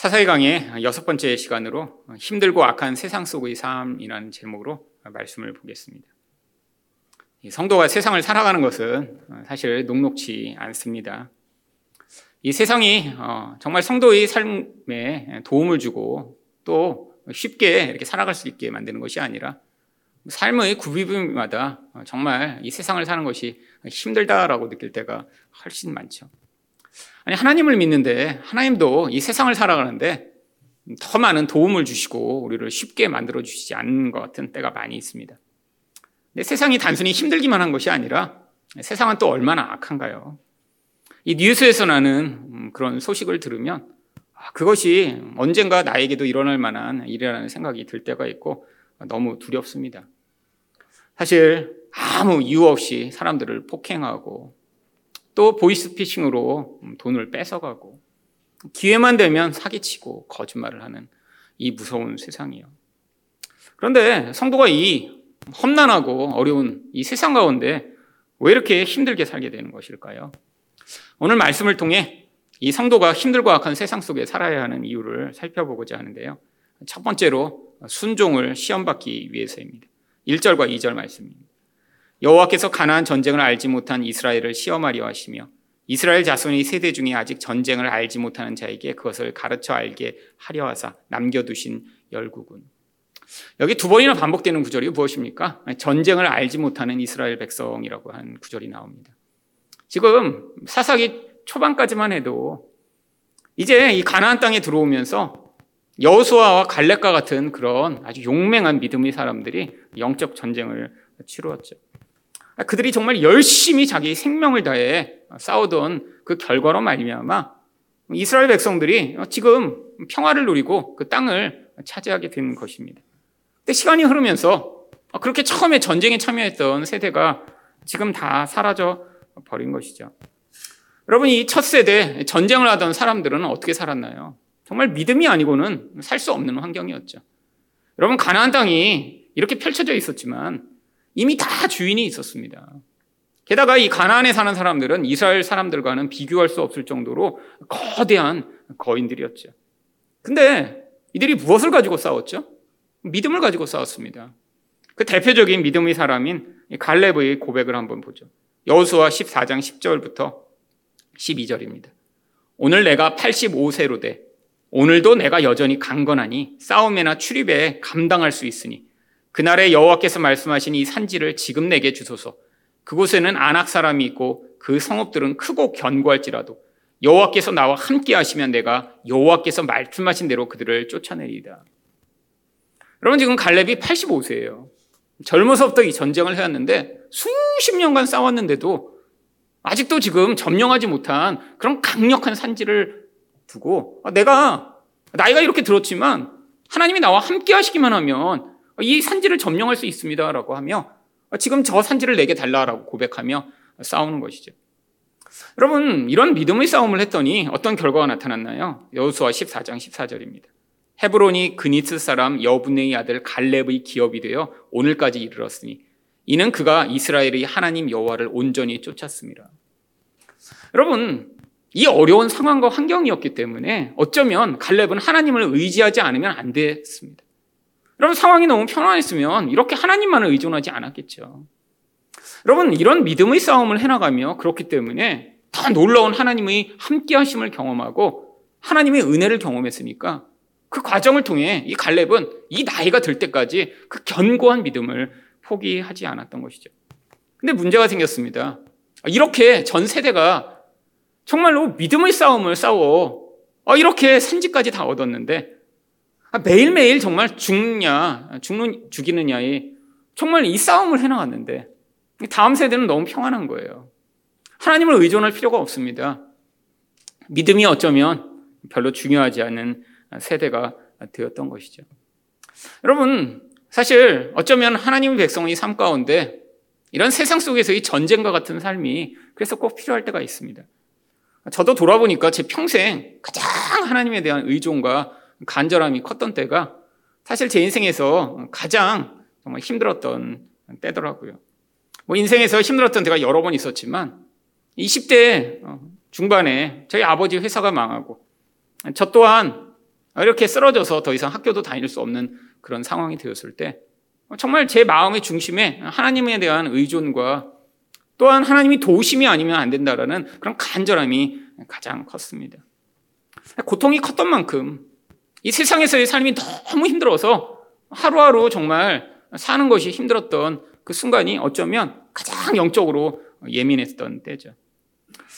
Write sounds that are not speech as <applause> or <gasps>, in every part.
사사의 강의 여섯 번째 시간으로 힘들고 악한 세상 속의 삶이라는 제목으로 말씀을 보겠습니다. 성도가 세상을 살아가는 것은 사실 녹록치 않습니다. 이 세상이 어, 정말 성도의 삶에 도움을 주고 또 쉽게 이렇게 살아갈 수 있게 만드는 것이 아니라 삶의 구비부마다 정말 이 세상을 사는 것이 힘들다라고 느낄 때가 훨씬 많죠. 아니, 하나님을 믿는데 하나님도 이 세상을 살아가는데 더 많은 도움을 주시고 우리를 쉽게 만들어 주시지 않는 것 같은 때가 많이 있습니다. 근데 세상이 단순히 힘들기만 한 것이 아니라 세상은 또 얼마나 악한가요? 이 뉴스에서 나는 음, 그런 소식을 들으면 아, 그것이 언젠가 나에게도 일어날 만한 일이라는 생각이 들 때가 있고 너무 두렵습니다. 사실 아무 이유 없이 사람들을 폭행하고 또 보이스피싱으로 돈을 뺏어가고 기회만 되면 사기치고 거짓말을 하는 이 무서운 세상이요. 그런데 성도가 이 험난하고 어려운 이 세상 가운데 왜 이렇게 힘들게 살게 되는 것일까요? 오늘 말씀을 통해 이 성도가 힘들고 악한 세상 속에 살아야 하는 이유를 살펴보고자 하는데요. 첫 번째로 순종을 시험받기 위해서입니다. 1절과 2절 말씀입니다. 여호와께서 가나안 전쟁을 알지 못한 이스라엘을 시험하려 하시며 이스라엘 자손의 세대 중에 아직 전쟁을 알지 못하는 자에게 그것을 가르쳐 알게 하려 하사 남겨두신 열국은 여기 두 번이나 반복되는 구절이 무엇입니까? 전쟁을 알지 못하는 이스라엘 백성이라고 하는 구절이 나옵니다. 지금 사사기 초반까지만 해도 이제 이 가나안 땅에 들어오면서 여호수아와 갈렙과 같은 그런 아주 용맹한 믿음의 사람들이 영적 전쟁을 치루었죠. 그들이 정말 열심히 자기 생명을 다해 싸우던 그 결과로 말미암아 이스라엘 백성들이 지금 평화를 누리고 그 땅을 차지하게 된 것입니다. 근데 시간이 흐르면서 그렇게 처음에 전쟁에 참여했던 세대가 지금 다 사라져 버린 것이죠. 여러분 이 첫 세대 전쟁을 하던 사람들은 어떻게 살았나요? 정말 믿음이 아니고는 살 수 없는 환경이었죠. 여러분 가나안 땅이 이렇게 펼쳐져 있었지만 이미 다 주인이 있었습니다. 게다가 이 가나안에 사는 사람들은 이스라엘 사람들과는 비교할 수 없을 정도로 거대한 거인들이었죠. 근데 이들이 무엇을 가지고 싸웠죠? 믿음을 가지고 싸웠습니다. 그 대표적인 믿음의 사람인 갈렙의 고백을 한번 보죠. 여호수아 14장 10절부터 12절입니다. 오늘 내가 85세로 돼 오늘도 내가 여전히 강건하니 싸움에나 출입에 감당할 수 있으니 그날에 여호와께서 말씀하신 이 산지를 지금 내게 주소서. 그곳에는 안악 사람이 있고 그 성읍들은 크고 견고할지라도 여호와께서 나와 함께 하시면 내가 여호와께서 말씀하신 대로 그들을 쫓아내리이다. 여러분 지금 갈렙이 85세예요. 젊어서부터 이 전쟁을 해왔는데 수십 년간 싸웠는데도 아직도 지금 점령하지 못한 그런 강력한 산지를 두고 아, 내가 나이가 이렇게 들었지만 하나님이 나와 함께 하시기만 하면 이 산지를 점령할 수 있습니다라고 하며 지금 저 산지를 내게 달라라고 고백하며 싸우는 것이죠. 여러분 이런 믿음의 싸움을 했더니 어떤 결과가 나타났나요? 여호수아 14장 14절입니다. 헤브론이 그니스 사람 여분의 아들 갈렙의 기업이 되어 오늘까지 이르렀으니 이는 그가 이스라엘의 하나님 여호와를 온전히 쫓았습니다. 여러분 이 어려운 상황과 환경이었기 때문에 어쩌면 갈렙은 하나님을 의지하지 않으면 안 됐습니다. 여러분 상황이 너무 편안했으면 이렇게 하나님만을 의존하지 않았겠죠. 여러분 이런 믿음의 싸움을 해나가며 그렇기 때문에 더 놀라운 하나님의 함께하심을 경험하고 하나님의 은혜를 경험했으니까 그 과정을 통해 이 갈렙은 이 나이가 들 때까지 그 견고한 믿음을 포기하지 않았던 것이죠. 근데 문제가 생겼습니다. 이렇게 전 세대가 정말로 믿음의 싸움을 싸워 어, 이렇게 산지까지 다 얻었는데 아, 매일매일 정말 죽냐, 죽는, 죽이느냐에 정말 이 싸움을 해나갔는데 다음 세대는 너무 평안한 거예요. 하나님을 의존할 필요가 없습니다. 믿음이 어쩌면 별로 중요하지 않은 세대가 되었던 것이죠. 여러분, 사실 어쩌면 하나님의 백성의 삶 가운데 이런 세상 속에서의 전쟁과 같은 삶이 그래서 꼭 필요할 때가 있습니다. 저도 돌아보니까 제 평생 가장 하나님에 대한 의존과 간절함이 컸던 때가 사실 제 인생에서 가장 정말 힘들었던 때더라고요. 뭐 인생에서 힘들었던 때가 여러 번 있었지만 20대 중반에 저희 아버지 회사가 망하고 저 또한 이렇게 쓰러져서 더 이상 학교도 다닐 수 없는 그런 상황이 되었을 때 정말 제 마음의 중심에 하나님에 대한 의존과 또한 하나님이 도우심이 아니면 안 된다라는 그런 간절함이 가장 컸습니다. 고통이 컸던 만큼 이 세상에서의 삶이 너무 힘들어서 하루하루 정말 사는 것이 힘들었던 그 순간이 어쩌면 가장 영적으로 예민했던 때죠.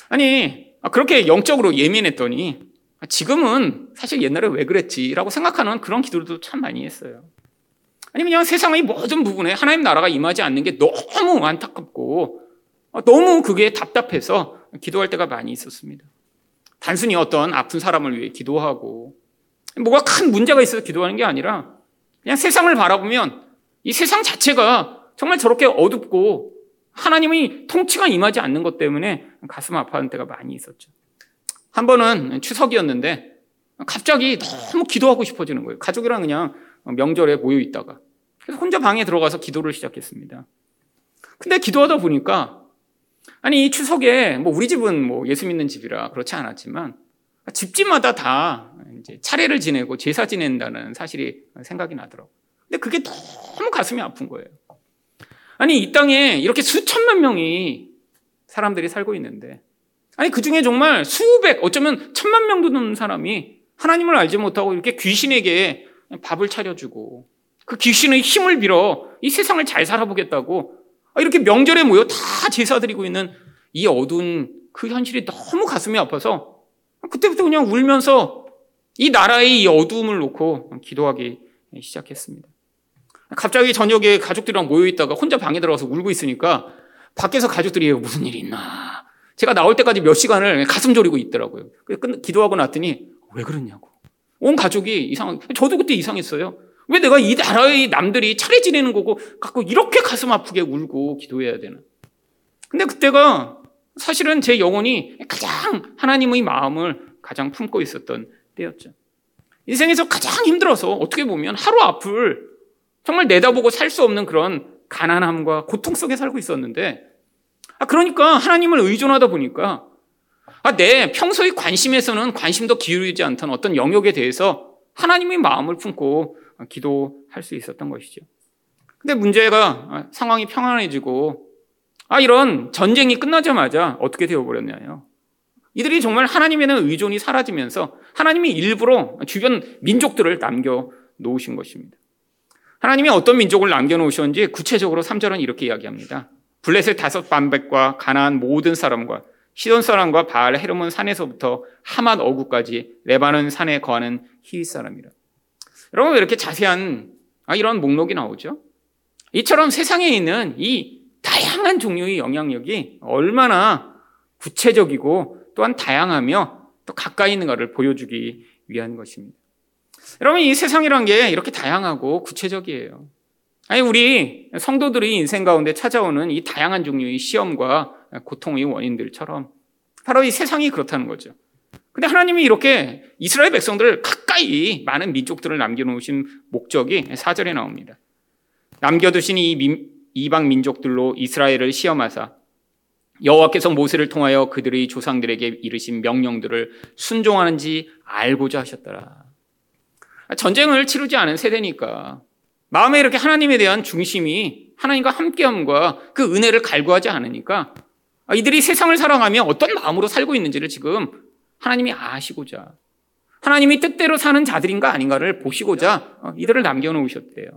아니, 그렇게 영적으로 예민했더니 지금은 사실 옛날에 왜 그랬지라고 생각하는 그런 기도도 참 많이 했어요. 아니, 그냥 세상의 모든 부분에 하나님 나라가 임하지 않는 게 너무 안타깝고 너무 그게 답답해서 기도할 때가 많이 있었습니다. 단순히 어떤 아픈 사람을 위해 기도하고 뭐가 큰 문제가 있어서 기도하는 게 아니라 그냥 세상을 바라보면 이 세상 자체가 정말 저렇게 어둡고 하나님의 통치가 임하지 않는 것 때문에 가슴 아파하는 때가 많이 있었죠. 한 번은 추석이었는데 갑자기 너무 기도하고 싶어지는 거예요. 가족이랑 그냥 명절에 모여 있다가. 그래서 혼자 방에 들어가서 기도를 시작했습니다. 근데 기도하다 보니까 아니 이 추석에 뭐 우리 집은 뭐 예수 믿는 집이라 그렇지 않았지만 집집마다 다 이제 차례를 지내고 제사 지낸다는 사실이 생각이 나더라고. 근데 그게 너무 가슴이 아픈 거예요. 아니 이 땅에 이렇게 수천만 명이 사람들이 살고 있는데 아니 그 중에 정말 수백 어쩌면 천만 명도 넘는 사람이 하나님을 알지 못하고 이렇게 귀신에게 밥을 차려주고 그 귀신의 힘을 빌어 이 세상을 잘 살아보겠다고 이렇게 명절에 모여 다 제사 드리고 있는 이 어두운 그 현실이 너무 가슴이 아파서 그때부터 그냥 울면서 이 나라의 이 어두움을 놓고 기도하기 시작했습니다. 갑자기 저녁에 가족들이랑 모여 있다가 혼자 방에 들어가서 울고 있으니까 밖에서 가족들이 무슨 일이 있나. 제가 나올 때까지 몇 시간을 가슴 졸이고 있더라고요. 끝 기도하고 났더니 왜 그러냐고. 온 가족이 이상, 저도 그때 이상했어요. 왜 내가 이 나라의 남들이 차례 지내는 거고 갖고 이렇게 가슴 아프게 울고 기도해야 되나. 근데 그때가 사실은 제 영혼이 가장 하나님의 마음을 가장 품고 있었던 때였죠. 인생에서 가장 힘들어서 어떻게 보면 하루 앞을 정말 내다보고 살 수 없는 그런 가난함과 고통 속에 살고 있었는데, 아, 그러니까 하나님을 의존하다 보니까, 아, 내 평소의 관심에서는 관심도 기울이지 않던 어떤 영역에 대해서 하나님의 마음을 품고 기도할 수 있었던 것이죠. 근데 문제가 아, 상황이 평안해지고, 아, 이런 전쟁이 끝나자마자 어떻게 되어버렸냐요. 이들이 정말 하나님에 대한 의존이 사라지면서 하나님이 일부러 주변 민족들을 남겨 놓으신 것입니다. 하나님이 어떤 민족을 남겨놓으셨는지 구체적으로 3절은 이렇게 이야기합니다. 블레셋 다섯 반백과 가나안 모든 사람과 시돈 사람과 바알 헤르몬 산에서부터 하맛 어구까지 레바논 산에 거하는 히윗 사람이라. 여러분 왜 이렇게 자세한 아, 이런 목록이 나오죠? 이처럼 세상에 있는 이 다양한 종류의 영향력이 얼마나 구체적이고 또한 다양하며 또 가까이 있는가를 보여주기 위한 것입니다. 여러분, 이 세상이란 게 이렇게 다양하고 구체적이에요. 아니, 우리 성도들의 인생 가운데 찾아오는 이 다양한 종류의 시험과 고통의 원인들처럼 바로 이 세상이 그렇다는 거죠. 근데 하나님이 이렇게 이스라엘 백성들을 가까이 많은 민족들을 남겨놓으신 목적이 사절에 나옵니다. 남겨두신 이 민, 이방 민족들로 이스라엘을 시험하사 여호와께서 모세를 통하여 그들의 조상들에게 이르신 명령들을 순종하는지 알고자 하셨더라. 전쟁을 치르지 않은 세대니까 마음에 이렇게 하나님에 대한 중심이 하나님과 함께함과 그 은혜를 갈구하지 않으니까 이들이 세상을 살아가며 어떤 마음으로 살고 있는지를 지금 하나님이 아시고자 하나님이 뜻대로 사는 자들인가 아닌가를 보시고자 어, 이들을 남겨놓으셨대요.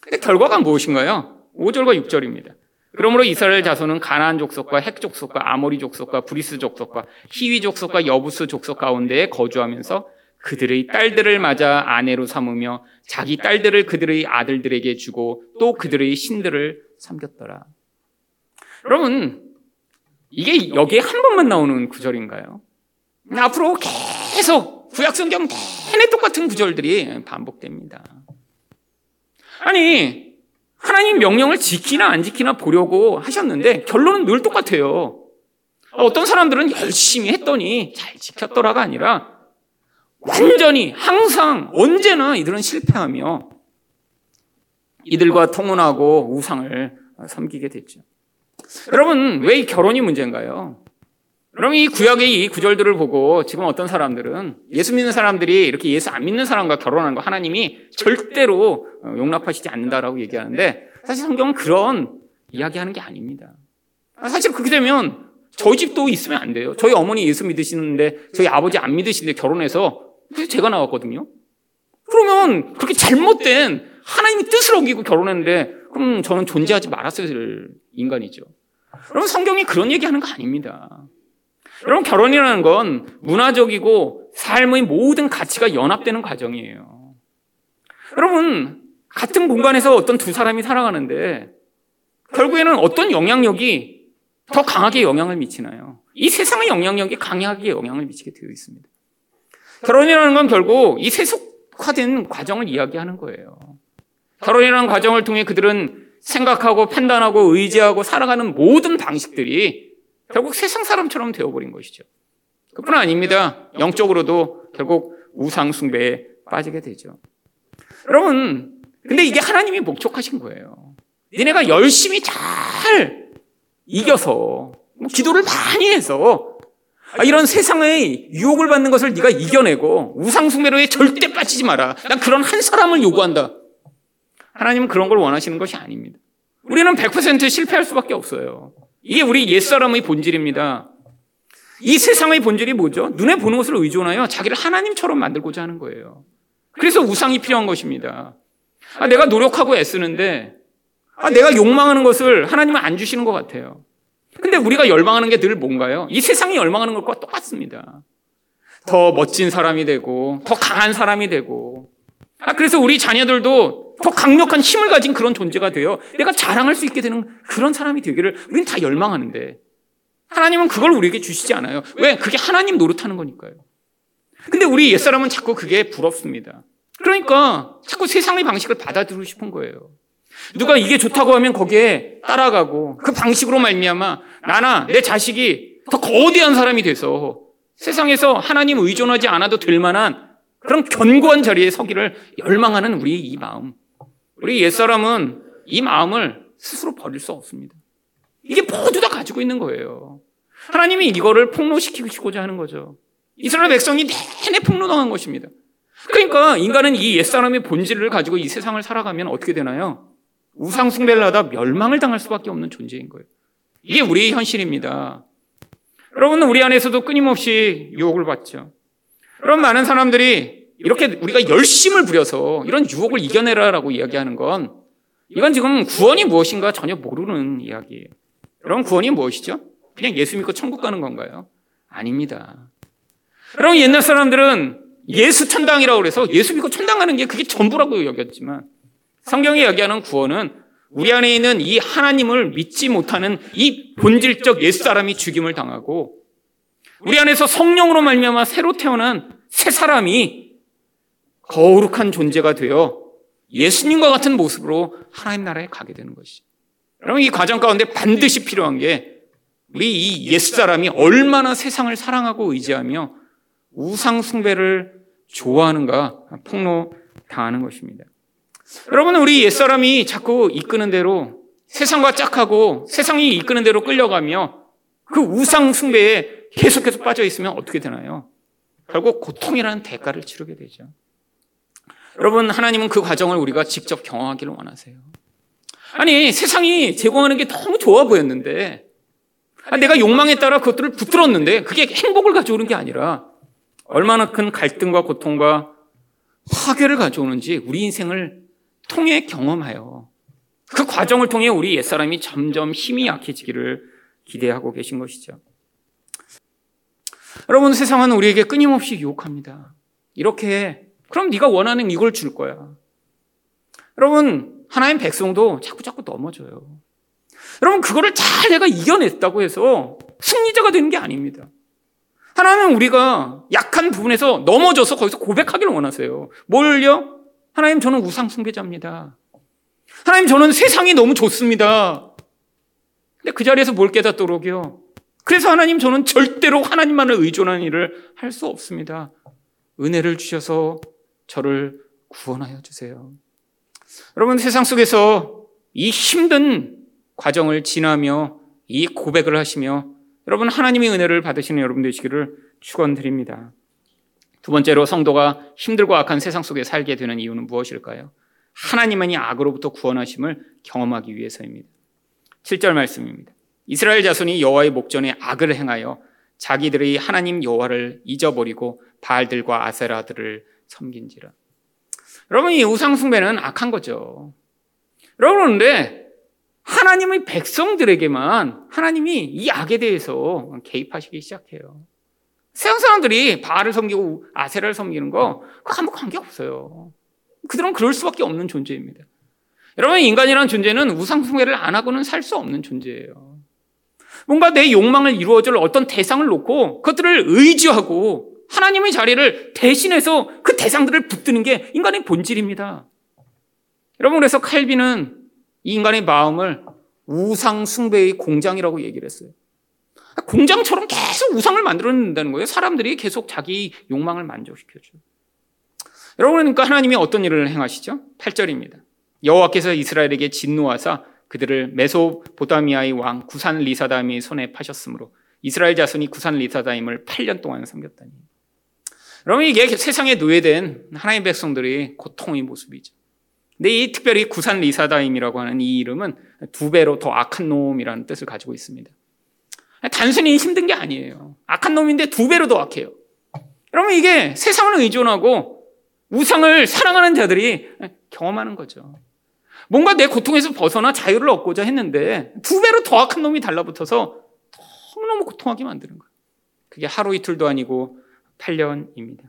근데 결과가 무엇인가요? 5절과 6절입니다. 그러므로 이스라엘 자손은 가나안 족속과 헷 족속과 아모리 족속과 브리스 족속과 히위 족속과 여부스 족속 가운데에 거주하면서 그들의 딸들을 맞아 아내로 삼으며 자기 딸들을 그들의 아들들에게 주고 또 그들의 신들을 섬겼더라. 여러분, 이게 여기에 한 번만 나오는 구절인가요? 앞으로 계속 구약성경 내내 똑같은 구절들이 반복됩니다. 아니, 하나님 명령을 지키나 안 지키나 보려고 하셨는데 결론은 늘 똑같아요. 어떤 사람들은 열심히 했더니 잘 지켰더라가 아니라 완전히 항상 언제나 이들은 실패하며 이들과 통혼하고 우상을 섬기게 됐죠. 여러분, 왜 결혼이 문제인가요? 그럼 이 구약의 이 구절들을 보고 지금 어떤 사람들은 예수 믿는 사람들이 이렇게 예수 안 믿는 사람과 결혼하는 거 하나님이 절대로 어, 용납하시지 않는다라고 얘기하는데 사실 성경은 그런 이야기하는 게 아닙니다. 사실 그렇게 되면 저희 집도 있으면 안 돼요. 저희 어머니 예수 믿으시는데 저희 아버지 안 믿으시는데 결혼해서 그래서 제가 나왔거든요. 그러면 그렇게 잘못된 하나님의 뜻을 어기고 결혼했는데 그럼 저는 존재하지 말았어야 될 인간이죠. 여러분 성경이 그런 얘기하는 거 아닙니다. 여러분 결혼이라는 건 문화적이고 삶의 모든 가치가 연합되는 과정이에요. 여러분 같은 공간에서 어떤 두 사람이 살아가는데 결국에는 어떤 영향력이 더 강하게 영향을 미치나요? 이 세상의 영향력이 강하게 영향을 미치게 되어 있습니다. 결혼이라는 건 결국 이 세속화된 과정을 이야기하는 거예요. 결혼이라는 과정을 통해 그들은 생각하고 판단하고 의지하고 살아가는 모든 방식들이 결국 세상 사람처럼 되어버린 것이죠. 그뿐 아닙니다. 영적으로도 결국 우상숭배에 빠지게 되죠. 여러분, 근데 이게 하나님이 목적하신 거예요. 니네가 열심히 잘 이겨서 뭐 기도를 많이 해서 아, 이런 세상의 유혹을 받는 것을 네가 이겨내고 우상숭배로에 절대 빠지지 마라. 난 그런 한 사람을 요구한다. 하나님은 그런 걸 원하시는 것이 아닙니다. 우리는 100% 실패할 수밖에 없어요. 이게 우리 옛사람의 본질입니다. 이 세상의 본질이 뭐죠? 눈에 보는 것을 의존하여 자기를 하나님처럼 만들고자 하는 거예요. 그래서 우상이 필요한 것입니다. 아, 내가 노력하고 애쓰는데, 아, 내가 욕망하는 것을 하나님은 안 주시는 것 같아요. 근데 우리가 열망하는 게 늘 뭔가요? 이 세상이 열망하는 것과 똑같습니다. 더 멋진 사람이 되고, 더 강한 사람이 되고, 아, 그래서 우리 자녀들도 더 강력한 힘을 가진 그런 존재가 되어 내가 자랑할 수 있게 되는 그런 사람이 되기를 우리는 다 열망하는데, 하나님은 그걸 우리에게 주시지 않아요. 왜? 그게 하나님 노릇하는 거니까요. 근데 우리 옛사람은 자꾸 그게 부럽습니다. 그러니까 자꾸 세상의 방식을 받아들이고 싶은 거예요. 누가 이게 좋다고 하면 거기에 따라가고 그 방식으로 말미암아 나나 내 자식이 더 거대한 사람이 돼서 세상에서 하나님 의존하지 않아도 될 만한 그런 견고한 자리에 서기를 열망하는 우리 이 마음. 우리 옛사람은 이 마음을 스스로 버릴 수 없습니다. 이게 모두 다 가지고 있는 거예요. 하나님이 이거를 폭로시키고자 하는 거죠. 이스라엘 백성이 내내 폭로당한 것입니다. 그러니까 인간은 이 옛사람의 본질을 가지고 이 세상을 살아가면 어떻게 되나요? 우상숭배를 하다 멸망을 당할 수밖에 없는 존재인 거예요. 이게 우리의 현실입니다. 여러분, 우리 안에서도 끊임없이 유혹을 받죠. 그런 많은 사람들이 이렇게 우리가 열심을 부려서 이런 유혹을 이겨내라라고 이야기하는 건 이건 지금 구원이 무엇인가 전혀 모르는 이야기예요. 여러분, 구원이 무엇이죠? 그냥 예수 믿고 천국 가는 건가요? 아닙니다. 여러분, 옛날 사람들은 예수 천당이라고 그래서 예수 믿고 천당 가는 게 그게 전부라고 여겼지만 성경이 이야기하는 구원은 우리 안에 있는 이 하나님을 믿지 못하는 이 본질적 옛사람이 죽임을 당하고 우리 안에서 성령으로 말미암아 새로 태어난 새 사람이 거룩한 존재가 되어 예수님과 같은 모습으로 하나님 나라에 가게 되는 것이죠. 여러분 이 과정 가운데 반드시 필요한 게 우리 이 옛사람이 얼마나 세상을 사랑하고 의지하며 우상 숭배를 좋아하는가 폭로 당하는 것입니다. 여러분, 우리 옛사람이 자꾸 이끄는 대로 세상과 짝하고 세상이 이끄는 대로 끌려가며 그 우상 숭배에 계속해서 빠져 있으면 어떻게 되나요? 결국 고통이라는 대가를 치르게 되죠. 여러분, 하나님은 그 과정을 우리가 직접 경험하기를 원하세요. 아니, 세상이 제공하는 게 너무 좋아 보였는데, 아, 내가 욕망에 따라 그것들을 붙들었는데, 그게 행복을 가져오는 게 아니라, 얼마나 큰 갈등과 고통과 파괴를 가져오는지 우리 인생을 통해 경험하여 그 과정을 통해 우리 옛사람이 점점 힘이 약해지기를 기대하고 계신 것이죠. 여러분 세상은 우리에게 끊임없이 유혹합니다. 이렇게 그럼 네가 원하는 이걸 줄 거야. 여러분 하나님 백성도 자꾸 자꾸 넘어져요. 여러분 그거를 잘 내가 이겨냈다고 해서 승리자가 되는 게 아닙니다. 하나님은 우리가 약한 부분에서 넘어져서 거기서 고백하기를 원하세요. 뭘요? 하나님 저는 우상 숭배자입니다. 하나님 저는 세상이 너무 좋습니다. 근데 그 자리에서 뭘 깨닫도록요? 그래서 하나님 저는 절대로 하나님만을 의존하는 일을 할 수 없습니다. 은혜를 주셔서 저를 구원하여 주세요. 여러분 세상 속에서 이 힘든 과정을 지나며 이 고백을 하시며 여러분 하나님의 은혜를 받으시는 여러분 되시기를 축원드립니다. 두 번째로 성도가 힘들고 악한 세상 속에 살게 되는 이유는 무엇일까요? 하나님만이 악으로부터 구원하심을 경험하기 위해서입니다. 7절 말씀입니다. 이스라엘 자손이 여호와의 목전에 악을 행하여 자기들의 하나님 여호와를 잊어버리고 바알들과 아세라들을 섬긴지라. 여러분 이 우상 숭배는 악한 거죠. 여러분 그런데 하나님의 백성들에게만 하나님이 이 악에 대해서 개입하시기 시작해요. 세상 사람들이 바알을 섬기고 아세라를 섬기는 거 아무 관계 없어요. 그들은 그럴 수밖에 없는 존재입니다. 여러분 인간이라는 존재는 우상 숭배를 안 하고는 살 수 없는 존재예요. 뭔가 내 욕망을 이루어줄 어떤 대상을 놓고 그것들을 의지하고 하나님의 자리를 대신해서 그 대상들을 붙드는 게 인간의 본질입니다. 여러분 그래서 칼빈은 이 인간의 마음을 우상 숭배의 공장이라고 얘기를 했어요. 공장처럼 계속 우상을 만들어낸다는 거예요. 사람들이 계속 자기 욕망을 만족시켜줘. 여러분 그러니까 하나님이 어떤 일을 행하시죠? 8절입니다. 여호와께서 이스라엘에게 진노하사 그들을 메소보다미아의 왕 구산 리사다임의 손에 파셨으므로 이스라엘 자손이 구산 리사다임을 8년 동안 섬겼더니. 여러분 이게 세상에 노예된 하나님의 백성들의 고통의 모습이죠. 근데 이 특별히 구산 리사다임이라고 하는 이 이름은 두 배로 더 악한 놈이라는 뜻을 가지고 있습니다. 단순히 힘든 게 아니에요. 악한 놈인데 두 배로 더 악해요. 여러분 이게 세상을 의존하고 우상을 사랑하는 자들이 경험하는 거죠. 뭔가 내 고통에서 벗어나 자유를 얻고자 했는데 두 배로 더 악한 놈이 달라붙어서 너무너무 고통하게 만드는 거예요. 그게 하루 이틀도 아니고 8년입니다.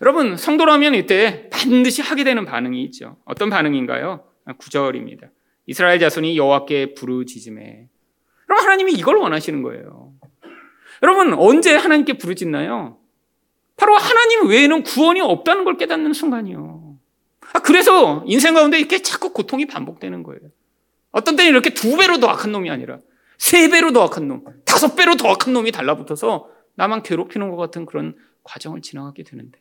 여러분, 성도라면 이때 반드시 하게 되는 반응이 있죠. 어떤 반응인가요? 9절입니다. 이스라엘 자손이 여호와께 부르짖음에. 그럼 하나님이 이걸 원하시는 거예요. 여러분, 언제 하나님께 부르짖나요? 바로 하나님 외에는 구원이 없다는 걸 깨닫는 순간이요. 아, 그래서 인생 가운데 이렇게 자꾸 고통이 반복되는 거예요. 어떤 때는 이렇게 두 배로 더 악한 놈이 아니라 세 배로 더 악한 놈, 다섯 배로 더 악한 놈이 달라붙어서 나만 괴롭히는 것 같은 그런 과정을 지나가게 되는데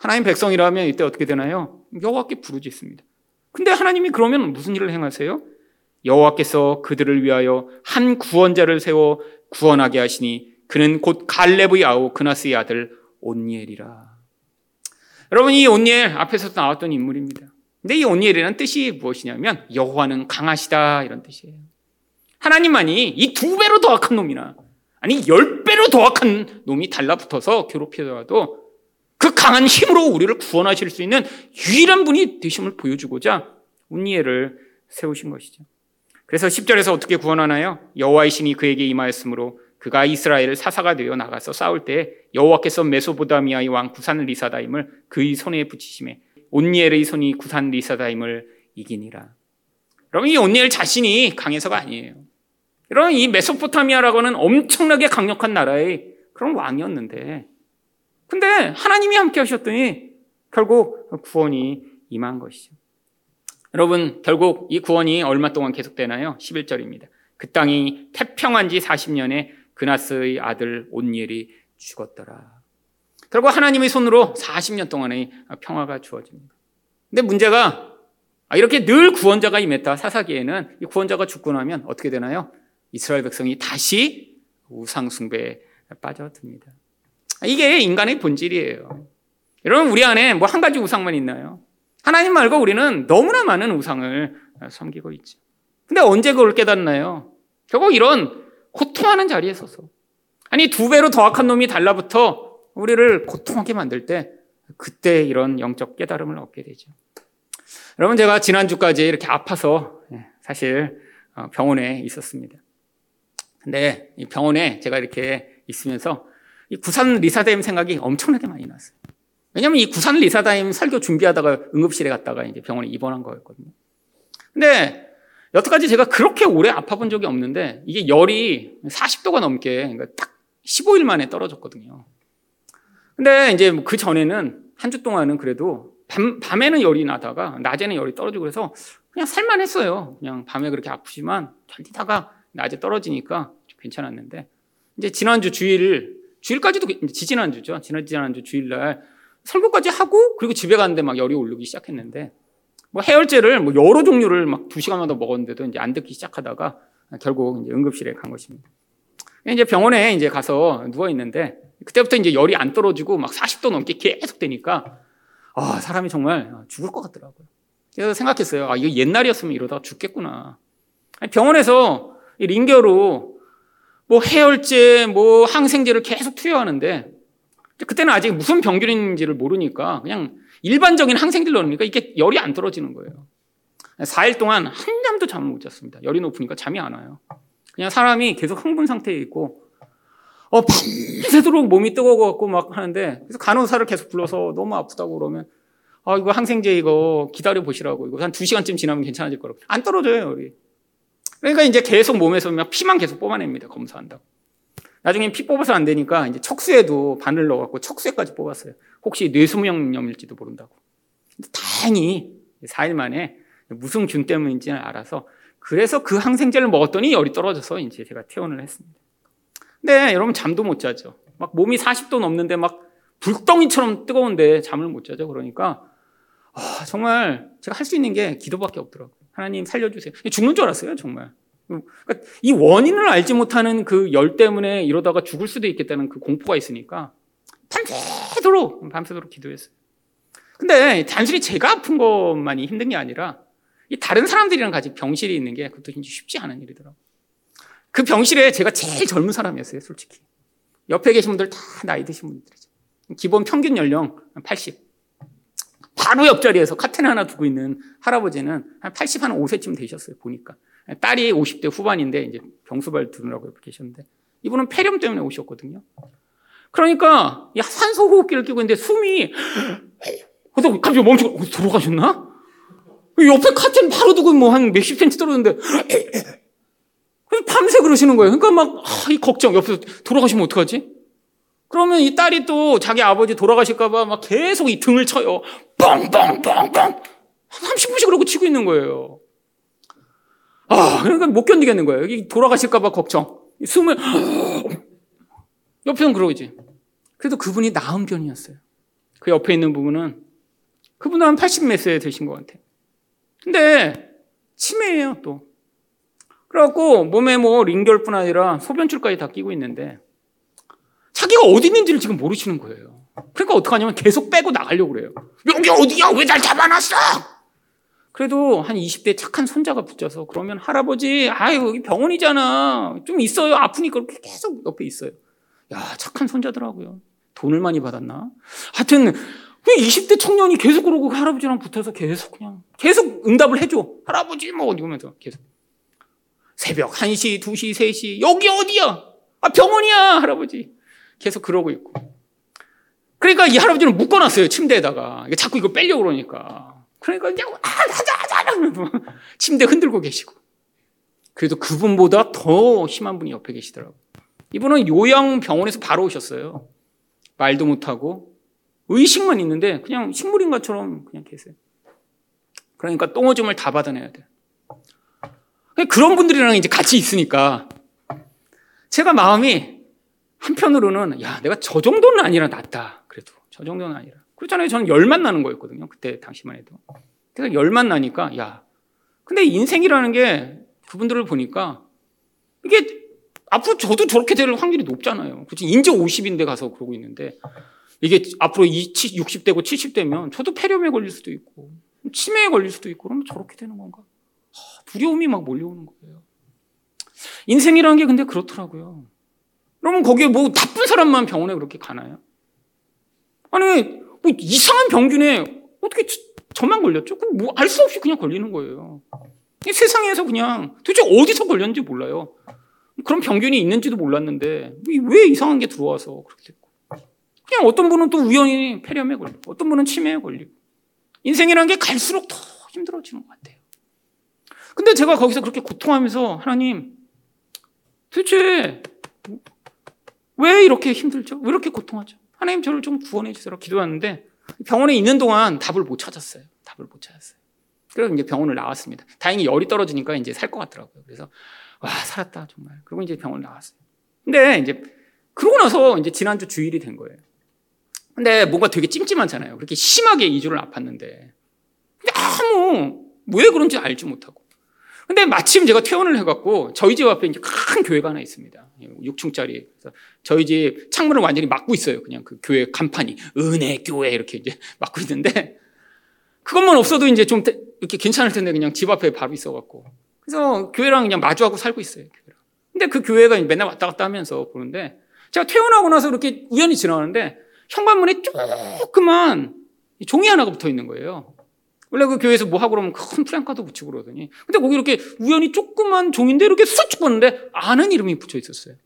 하나님 백성이라면 이때 어떻게 되나요? 여호와께 부르짖습니다. 근데 하나님이 그러면 무슨 일을 행하세요? 여호와께서 그들을 위하여 한 구원자를 세워 구원하게 하시니 그는 곧 갈렙의 아우 그나스의 아들 온니엘이라. 여러분 이 온니엘 앞에서 나왔던 인물입니다. 근데 이 온니엘이라는 뜻이 무엇이냐면 여호와는 강하시다 이런 뜻이에요. 하나님만이 이 두 배로 더 악한 놈이나 아니 열 배로 더 악한 놈이 달라붙어서 괴롭히더라도 그 강한 힘으로 우리를 구원하실 수 있는 유일한 분이 되심을 보여주고자 운니엘을 세우신 것이죠. 그래서 10절에서 어떻게 구원하나요? 여호와의 신이 그에게 임하였으므로 그가 이스라엘을 사사가 되어 나가서 싸울 때 여호와께서 메소보다미아의 왕 구산 리사다임을 그의 손에 붙이심에 온니엘의 손이 구산 리사다임을 이기니라. 여러분 이 온니엘 자신이 강해서가 아니에요. 여러분 이 메소포타미아라고는 엄청나게 강력한 나라의 그런 왕이었는데 근데 하나님이 함께 하셨더니 결국 구원이 임한 것이죠. 여러분 결국 이 구원이 얼마 동안 계속되나요? 11절입니다. 그 땅이 태평한 지 40년에 그나스의 아들 온니엘이 죽었더라. 결국 하나님의 손으로 40년 동안의 평화가 주어집니다. 근데 문제가 이렇게 늘 구원자가 임했다 사사기에는 이 구원자가 죽고 나면 어떻게 되나요? 이스라엘 백성이 다시 우상숭배에 빠져듭니다. 이게 인간의 본질이에요. 여러분 우리 안에 뭐 한 가지 우상만 있나요? 하나님 말고 우리는 너무나 많은 우상을 섬기고 있죠. 근데 언제 그걸 깨닫나요? 결국 이런 고통하는 자리에 서서. 아니, 두 배로 더 악한 놈이 달라붙어 우리를 고통하게 만들 때 그때 이런 영적 깨달음을 얻게 되죠. 여러분, 제가 지난주까지 이렇게 아파서 예, 사실 어, 병원에 있었습니다. 근데 이 병원에 제가 이렇게 있으면서 이 구산 리사다임 생각이 엄청나게 많이 났어요. 왜냐면 이 구산 리사다임 설교 준비하다가 응급실에 갔다가 이제 병원에 입원한 거였거든요. 근데 여태까지 제가 그렇게 오래 아파본 적이 없는데 이게 열이 40도가 넘게 그러니까 딱 15일 만에 떨어졌거든요. 근데 이제 그 전에는 한 주 동안은 그래도 밤, 밤에는 열이 나다가 낮에는 열이 떨어지고 그래서 그냥 살만 했어요. 그냥 밤에 그렇게 아프지만 견디다가 낮에 떨어지니까 괜찮았는데 이제 지난주 주일 주일까지도 지지난주죠. 지난 지난주 주일날 설교까지 하고 그리고 집에 갔는데 막 열이 오르기 시작했는데 뭐 해열제를 뭐 여러 종류를 막 두 시간마다 먹었는데도 이제 안 듣기 시작하다가 결국 이제 응급실에 간 것입니다. 이제 병원에 이제 가서 누워 있는데 그때부터 이제 열이 안 떨어지고 막 40도 넘게 계속 되니까 아, 사람이 정말 죽을 것 같더라고요. 그래서 생각했어요. 아, 이거 옛날이었으면 이러다가 죽겠구나. 병원에서 링겨로 뭐 해열제, 뭐 항생제를 계속 투여하는데 그때는 아직 무슨 병균인지를 모르니까 그냥 일반적인 항생제를 넣으니까 이게 열이 안 떨어지는 거예요. 4일 동안 한 잠도 잠을 못 잤습니다. 열이 높으니까 잠이 안 와요. 그냥 사람이 계속 흥분 상태에 있고 어, 밤새도록 몸이 뜨거워갖고 막 하는데, 그래서 간호사를 계속 불러서 너무 아프다고 그러면, 아, 이거 항생제 이거 기다려 보시라고. 이거 한두 시간쯤 지나면 괜찮아질 거라고. 안 떨어져요, 우리. 그러니까 이제 계속 몸에서 막 피만 계속 뽑아냅니다, 검사한다고. 나중에 피 뽑아서 안 되니까 이제 척수에도 바늘 넣어갖고 척수에까지 뽑았어요. 혹시 뇌수명염일지도 모른다고. 다행히 4일 만에 무슨 균 때문인지는 알아서 그래서 그 항생제를 먹었더니 열이 떨어져서 이제 제가 퇴원을 했습니다. 근데 여러분 잠도 못 자죠. 막 몸이 40도 넘는데 막 불덩이처럼 뜨거운데 잠을 못 자죠. 그러니까 아, 정말 제가 할 수 있는 게 기도밖에 없더라고요. 하나님 살려주세요. 죽는 줄 알았어요, 정말. 그러니까 이 원인을 알지 못하는 그 열 때문에 이러다가 죽을 수도 있겠다는 그 공포가 있으니까 밤새도록 밤새도록 기도했어요. 근데 단순히 제가 아픈 것만이 힘든 게 아니라 이 다른 사람들이랑 같이 병실이 있는 게 그것도 쉽지 않은 일이더라고요. 그 병실에 제가 제일 젊은 사람이었어요, 솔직히. 옆에 계신 분들 다 나이 드신 분들이죠. 기본 평균 연령 80. 바로 옆자리에서 카텐 하나 두고 있는 할아버지는 한 80, 한 5세쯤 되셨어요, 보니까. 딸이 50대 후반인데 이제 병수발 두느라고 옆에 계셨는데 이분은 폐렴 때문에 오셨거든요. 그러니까 산소 호흡기를 끼고 있는데 숨이 그래서 갑자기 멈추고 어, 돌아가셨나? 옆에 카텐 바로 두고 뭐 한 몇십 센치 떨어졌는데 그래서 밤새 그러시는 거예요. 그러니까 막, 아, 이 걱정. 옆에서 돌아가시면 어떡하지? 그러면 이 딸이 또 자기 아버지 돌아가실까봐 막 계속 이 등을 쳐요. 뻥뻥뻥뻥. 한 30분씩 그러고 치고 있는 거예요. 아, 그러니까 못 견디겠는 거예요. 여기 돌아가실까봐 걱정. 숨을, <gasps> 옆에는 그러지. 그래도 그분이 나은 편이었어요. 그 옆에 있는 부분은 그분은 한 80몇 세 되신 것 같아요. 근데 치매예요, 또. 그래갖고 몸에 뭐 링결뿐 아니라 소변줄까지 다 끼고 있는데 자기가 어디 있는지를 지금 모르시는 거예요. 그러니까 어떡하냐면 계속 빼고 나가려고 그래요. 여기 어디야? 왜 날 잡아놨어? 그래도 한 20대 착한 손자가 붙여서 그러면 할아버지, 아유, 여기 병원이잖아. 좀 있어요. 아프니까 그렇게 계속 옆에 있어요. 야, 착한 손자더라고요. 돈을 많이 받았나? 하여튼, 왜 20대 청년이 계속 그러고 그 할아버지랑 붙어서 계속 그냥, 계속 응답을 해줘. 할아버지, 뭐, 이러면서 계속. 새벽 1시, 2시, 3시, 여기 어디야? 아, 병원이야, 할아버지. 계속 그러고 있고. 그러니까 이 할아버지는 묶어놨어요, 침대에다가. 자꾸 이거 빼려고 그러니까. 그러니까 그냥, 아, 하자, 하자, 하면서 <laughs> 침대 흔들고 계시고. 그래도 그분보다 더 심한 분이 옆에 계시더라고요. 이분은 요양병원에서 바로 오셨어요. 말도 못하고, 의식만 있는데, 그냥 식물인가처럼 그냥 계세요. 그러니까 똥오줌을 다 받아내야 돼요. 그런 분들이랑 이제 같이 있으니까 제가 마음이 한편으로는 야 내가 저 정도는 아니라 낫다. 그래도 저 정도는 아니라. 그렇잖아요. 저는 열만 나는 거였거든요. 그때 당시만 해도. 그래서 열만 나니까 야. 근데 인생이라는 게 그분들을 보니까 이게 앞으로 저도 저렇게 될 확률이 높잖아요. 그렇지 인제 50인데 가서 그러고 있는데 이게 앞으로 60대고 70대면 저도 폐렴에 걸릴 수도 있고 치매에 걸릴 수도 있고 그러면 저렇게 되는 건가? 두려움이 막 몰려오는 거예요. 인생이라는 게 근데 그렇더라고요. 그러면 거기에 뭐 나쁜 사람만 병원에 그렇게 가나요? 아니, 뭐 이상한 병균에 어떻게 저 만 걸렸죠? 뭐 알 수 없이 그냥 걸리는 거예요. 세상에서 그냥 도대체 어디서 걸렸는지 몰라요. 그런 병균이 있는지도 몰랐는데 왜 이상한 게 들어와서 그렇게 됐고 그냥 어떤 분은 또 우연히 폐렴에 걸리고 어떤 분은 치매에 걸리고 인생이라는 게 갈수록 더 힘들어지는 것 같아요. 근데 제가 거기서 그렇게 고통하면서 하나님 도대체 왜 이렇게 힘들죠? 왜 이렇게 고통하죠? 하나님 저를 좀 구원해 주세요. 기도하는데 병원에 있는 동안 답을 못 찾았어요. 답을 못 찾았어요. 그래서 이제 병원을 나왔습니다. 다행히 열이 떨어지니까 이제 살 것 같더라고요. 그래서 와 살았다 정말. 그리고 이제 병원 나왔어요. 근데 이제 그러고 나서 이제 지난주 주일이 된 거예요. 근데 뭔가 되게 찜찜하잖아요. 그렇게 심하게 2주를 아팠는데. 아무 왜 그런지 알지 못하고 근데 마침 제가 퇴원을 해갖고 저희 집 앞에 이제 큰 교회가 하나 있습니다. 6층짜리. 저희 집 창문을 완전히 막고 있어요. 그냥 그 교회 간판이 은혜 교회 이렇게 이제 <laughs> 막고 있는데 그것만 없어도 이제 좀 이렇게 괜찮을 텐데 그냥 집 앞에 바로 있어갖고 그래서 교회랑 그냥 마주하고 살고 있어요. 근데 그 교회가 맨날 왔다 갔다 하면서 보는데 제가 퇴원하고 나서 이렇게 우연히 지나가는데 현관문에 조그만 종이 하나가 붙어 있는 거예요. 원래 그 교회에서 뭐 하고 그러면 큰 플랜카드 붙이고 그러더니 근데 거기 이렇게 우연히 조그만 종인데 이렇게 쑥쭉 보는데 아는 이름이 붙여 있었어요.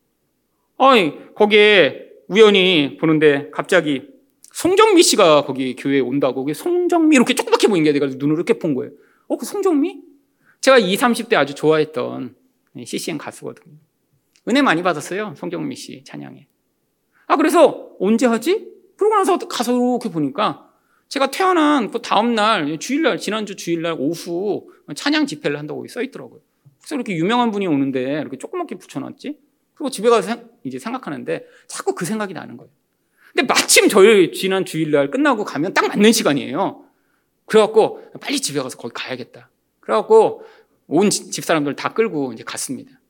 아니 거기에 우연히 보는데 갑자기 송정미 씨가 거기 교회에 온다고 송정미 이렇게 조그맣게 보인 게 내가 눈을 이렇게 본 거예요. 어, 그 송정미? 제가 20, 30대 아주 좋아했던 CCN 가수거든요. 은혜 많이 받았어요. 송정미 씨 찬양에. 아 그래서 언제 하지? 그러고 나서 가서 이렇게 보니까 제가 태어난 그 다음 날 주일날 지난주 주일날 오후 찬양 집회를 한다고 써 있더라고요. 그래서 이렇게 유명한 분이 오는데 이렇게 조그맣게 붙여놨지? 그리고 집에 가서 이제 생각하는데 자꾸 그 생각이 나는 거예요. 근데 마침 저희 지난 주일날 끝나고 가면 딱 맞는 시간이에요. 그래갖고 빨리 집에 가서 거기 가야겠다. 그래갖고 온 집사람들 다 끌고 이제 갔습니다.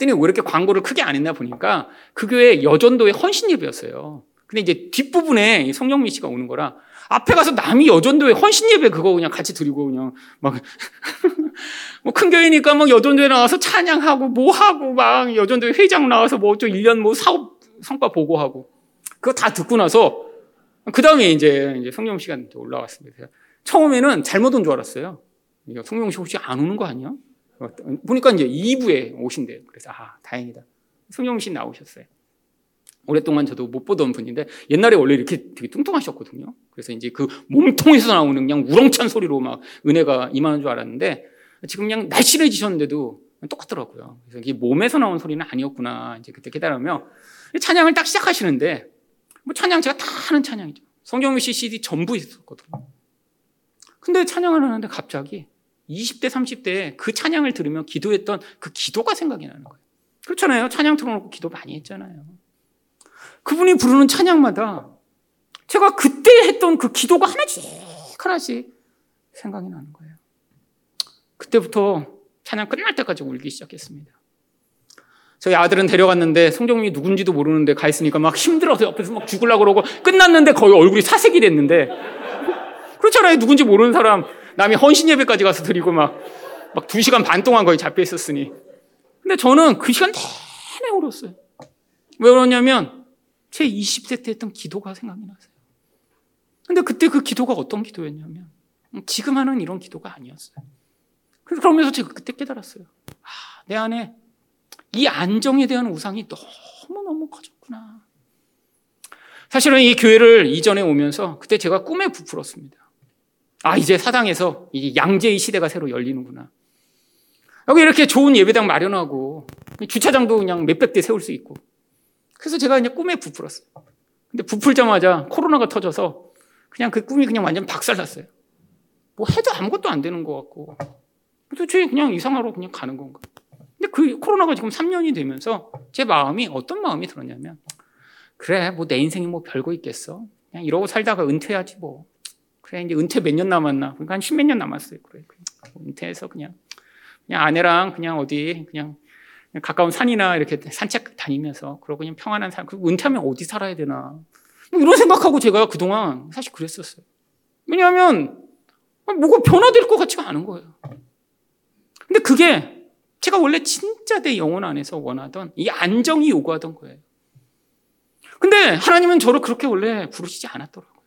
그랬더니 왜 이렇게 광고를 크게 안 했나 보니까 그 교회 여전도의 헌신 예배였어요. 근데 이제 뒷부분에 성령미 씨가 오는 거라 앞에 가서 남이 여전도에 헌신 예배 그거 그냥 같이 드리고 그냥 막 <laughs> 뭐 큰 교회니까 막 여전도에 나와서 찬양하고 뭐 하고 막 여전도에 회장 나와서 뭐좀 1년 뭐 사업 성과 보고하고 그거 다 듣고 나서 그 다음에 이제 이제 성령 시간 올라왔습니다. 처음에는 잘못 온 줄 알았어요. 성령 씨 혹시 안 오는 거 아니야? 보니까 이제 2부에 오신대요. 그래서 아 다행이다. 성령 씨 나오셨어요. 오랫동안 저도 못 보던 분인데 옛날에 원래 이렇게 되게 뚱뚱하셨거든요. 그래서 이제 그 몸통에서 나오는 그냥 우렁찬 소리로 막 은혜가 임하는 줄 알았는데 지금 그냥 날씬해지셨는데도 똑같더라고요. 그래서 이게 몸에서 나온 소리는 아니었구나. 이제 그때 깨달으며 찬양을 딱 시작하시는데 뭐 찬양 제가 다 하는 찬양이죠. 성경미 씨 CD 전부 있었거든요. 근데 찬양을 하는데 갑자기 20대, 30대에 그 찬양을 들으며 기도했던 그 기도가 생각이 나는 거예요. 그렇잖아요. 찬양 틀어놓고 기도 많이 했잖아요. 그분이 부르는 찬양마다 제가 그때 했던 그 기도가 하나씩 하나씩 생각이 나는 거예요. 그때부터 찬양 끝날 때까지 울기 시작했습니다. 저희 아들은 데려갔는데 성경이 누군지도 모르는데 가 있으니까 막 힘들어서 옆에서 막 죽으려고 그러고 끝났는데 거의 얼굴이 사색이 됐는데 그렇잖아요. 누군지 모르는 사람 남이 헌신 예배까지 가서 드리고 막막두 시간 반 동안 거의 잡혀 있었으니 근데 저는 그 시간 내내 울었어요. 왜 그러냐면 제 20세 때 했던 기도가 생각이 나세요. 근데 그때 그 기도가 어떤 기도였냐면 지금 하는 이런 기도가 아니었어요. 그러면서 제가 그때 깨달았어요. 아, 내 안에 이 안정에 대한 우상이 너무너무 커졌구나. 사실은 이 교회를 이전에 오면서 그때 제가 꿈에 부풀었습니다. 아, 이제 사당에서 이 양재의 시대가 새로 열리는구나. 여기 이렇게 좋은 예배당 마련하고 주차장도 그냥 몇백 대 세울 수 있고. 그래서 제가 그냥 꿈에 부풀었어요. 근데 부풀자마자 코로나가 터져서 그냥 그 꿈이 그냥 완전 박살났어요. 뭐 해도 아무것도 안 되는 것 같고. 도대체 그냥 이상하러 그냥 가는 건가. 근데 그 코로나가 지금 3년이 되면서 제 마음이 어떤 마음이 들었냐면 그래 뭐 내 인생이 뭐 별거 있겠어 그냥 이러고 살다가 은퇴하지 뭐 그래 이제 은퇴 몇 년 남았나 그러니까 한 십몇 년 남았어요 그래 은퇴해서 그냥 그냥 아내랑 그냥 어디 그냥 가까운 산이나 이렇게 산책 다니면서 그러고 그냥 평안한 삶 그리고 은퇴하면 어디 살아야 되나 뭐 이런 생각하고 제가 그동안 사실 그랬었어요 왜냐하면 뭐가 변화될 것 같지가 않은 거예요 근데 그게 제가 원래 진짜 내 영혼 안에서 원하던 이 안정이 요구하던 거예요. 근데 하나님은 저를 그렇게 원래 부르시지 않았더라고요.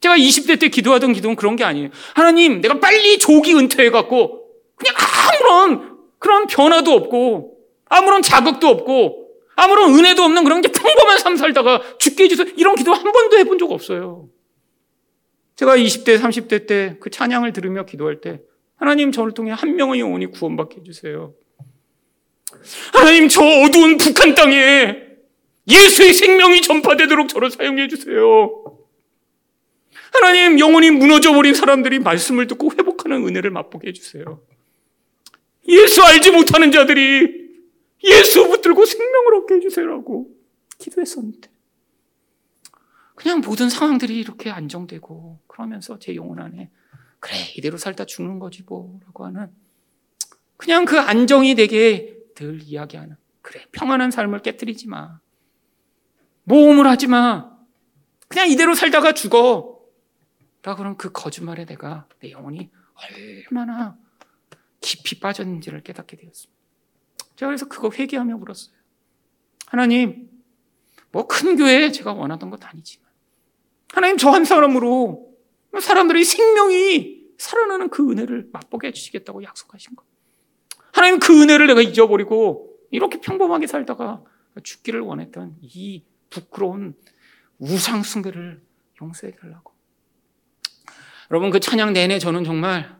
제가 20대 때 기도하던 기도는 그런 게 아니에요. 하나님, 내가 빨리 조기 은퇴해갖고 그냥 아무런 그런 변화도 없고 아무런 자극도 없고 아무런 은혜도 없는 그런 게 평범한 삶 살다가 죽게 해주세요. 이런 기도 한 번도 해본 적 없어요. 제가 20대, 30대 때 그 찬양을 들으며 기도할 때 하나님 저를 통해 한 명의 영혼이 구원받게 해주세요. 하나님 저 어두운 북한 땅에 예수의 생명이 전파되도록 저를 사용해 주세요. 하나님 영혼이 무너져 버린 사람들이 말씀을 듣고 회복하는 은혜를 맛보게 해주세요. 예수 알지 못하는 자들이 예수 붙들고 생명을 얻게 해주세요라고 기도했었는데 그냥 모든 상황들이 이렇게 안정되고 그러면서 제 영혼 안에 그래 이대로 살다 죽는 거지 뭐라고 하는 그냥 그 안정이 되게 늘 이야기하는 그래 평안한 삶을 깨뜨리지 마. 모험을 하지 마. 그냥 이대로 살다가 죽어. 라고는 그 거짓말에 내가 내 영혼이 얼마나 깊이 빠졌는지를 깨닫게 되었습니다. 제가 그래서 그거 회개하며 물었어요. 하나님, 뭐 큰 교회 제가 원하던 것 아니지만 하나님 저 한 사람으로 사람들의 생명이 살아나는 그 은혜를 맛보게 해주시겠다고 약속하신 것. 하나님 그 은혜를 내가 잊어버리고 이렇게 평범하게 살다가 죽기를 원했던 이 부끄러운 우상 숭배를 용서해 달라고. 여러분 그 찬양 내내 저는 정말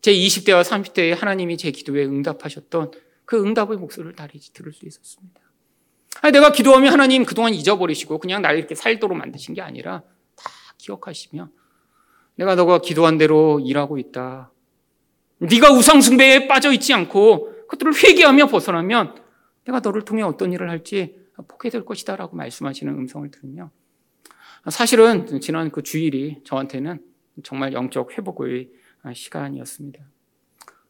제 20대와 30대에 하나님이 제 기도에 응답하셨던 그 응답의 목소리를 다리지 들을 수 있었습니다. 아니, 내가 기도하면 하나님 그동안 잊어버리시고 그냥 날 이렇게 살도록 만드신 게 아니라 다 기억하시며 내가 너가 기도한 대로 일하고 있다. 네가 우상 숭배에 빠져 있지 않고 그것들을 회개하며 벗어나면 내가 너를 통해 어떤 일을 할지 보게 될 것이다라고 말씀하시는 음성을 들으며 사실은 지난 그 주일이 저한테는 정말 영적 회복의 시간이었습니다.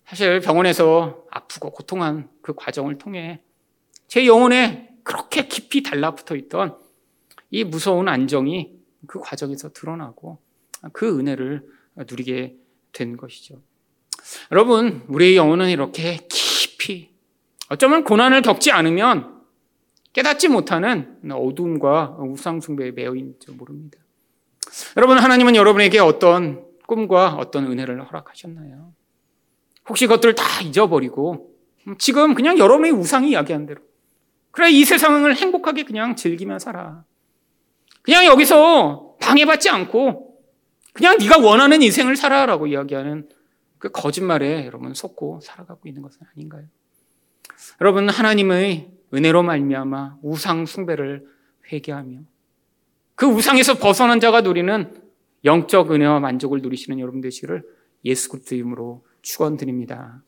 사실 병원에서 아프고 고통한 그 과정을 통해 제 영혼에 그렇게 깊이 달라붙어 있던 이 무서운 안정이 그 과정에서 드러나고 그 은혜를 누리게 된 것이죠. 여러분, 우리의 영혼은 이렇게 깊이 어쩌면 고난을 겪지 않으면 깨닫지 못하는 어둠과 우상숭배에 매여 있는지 모릅니다. 여러분, 하나님은 여러분에게 어떤 꿈과 어떤 은혜를 허락하셨나요? 혹시 그것들을 다 잊어버리고 지금 그냥 여러분의 우상이 이야기한 대로 그래 이 세상을 행복하게 그냥 즐기며 살아. 그냥 여기서 방해받지 않고 그냥 네가 원하는 인생을 살아라고 이야기하는 그 거짓말에 여러분 속고 살아가고 있는 것은 아닌가요? 여러분 하나님의 은혜로 말미암아 우상 숭배를 회개하며 그 우상에서 벗어난 자가 누리는 영적 은혜와 만족을 누리시는 여러분 되시기를 예수 그리스도 이름으로 축원드립니다.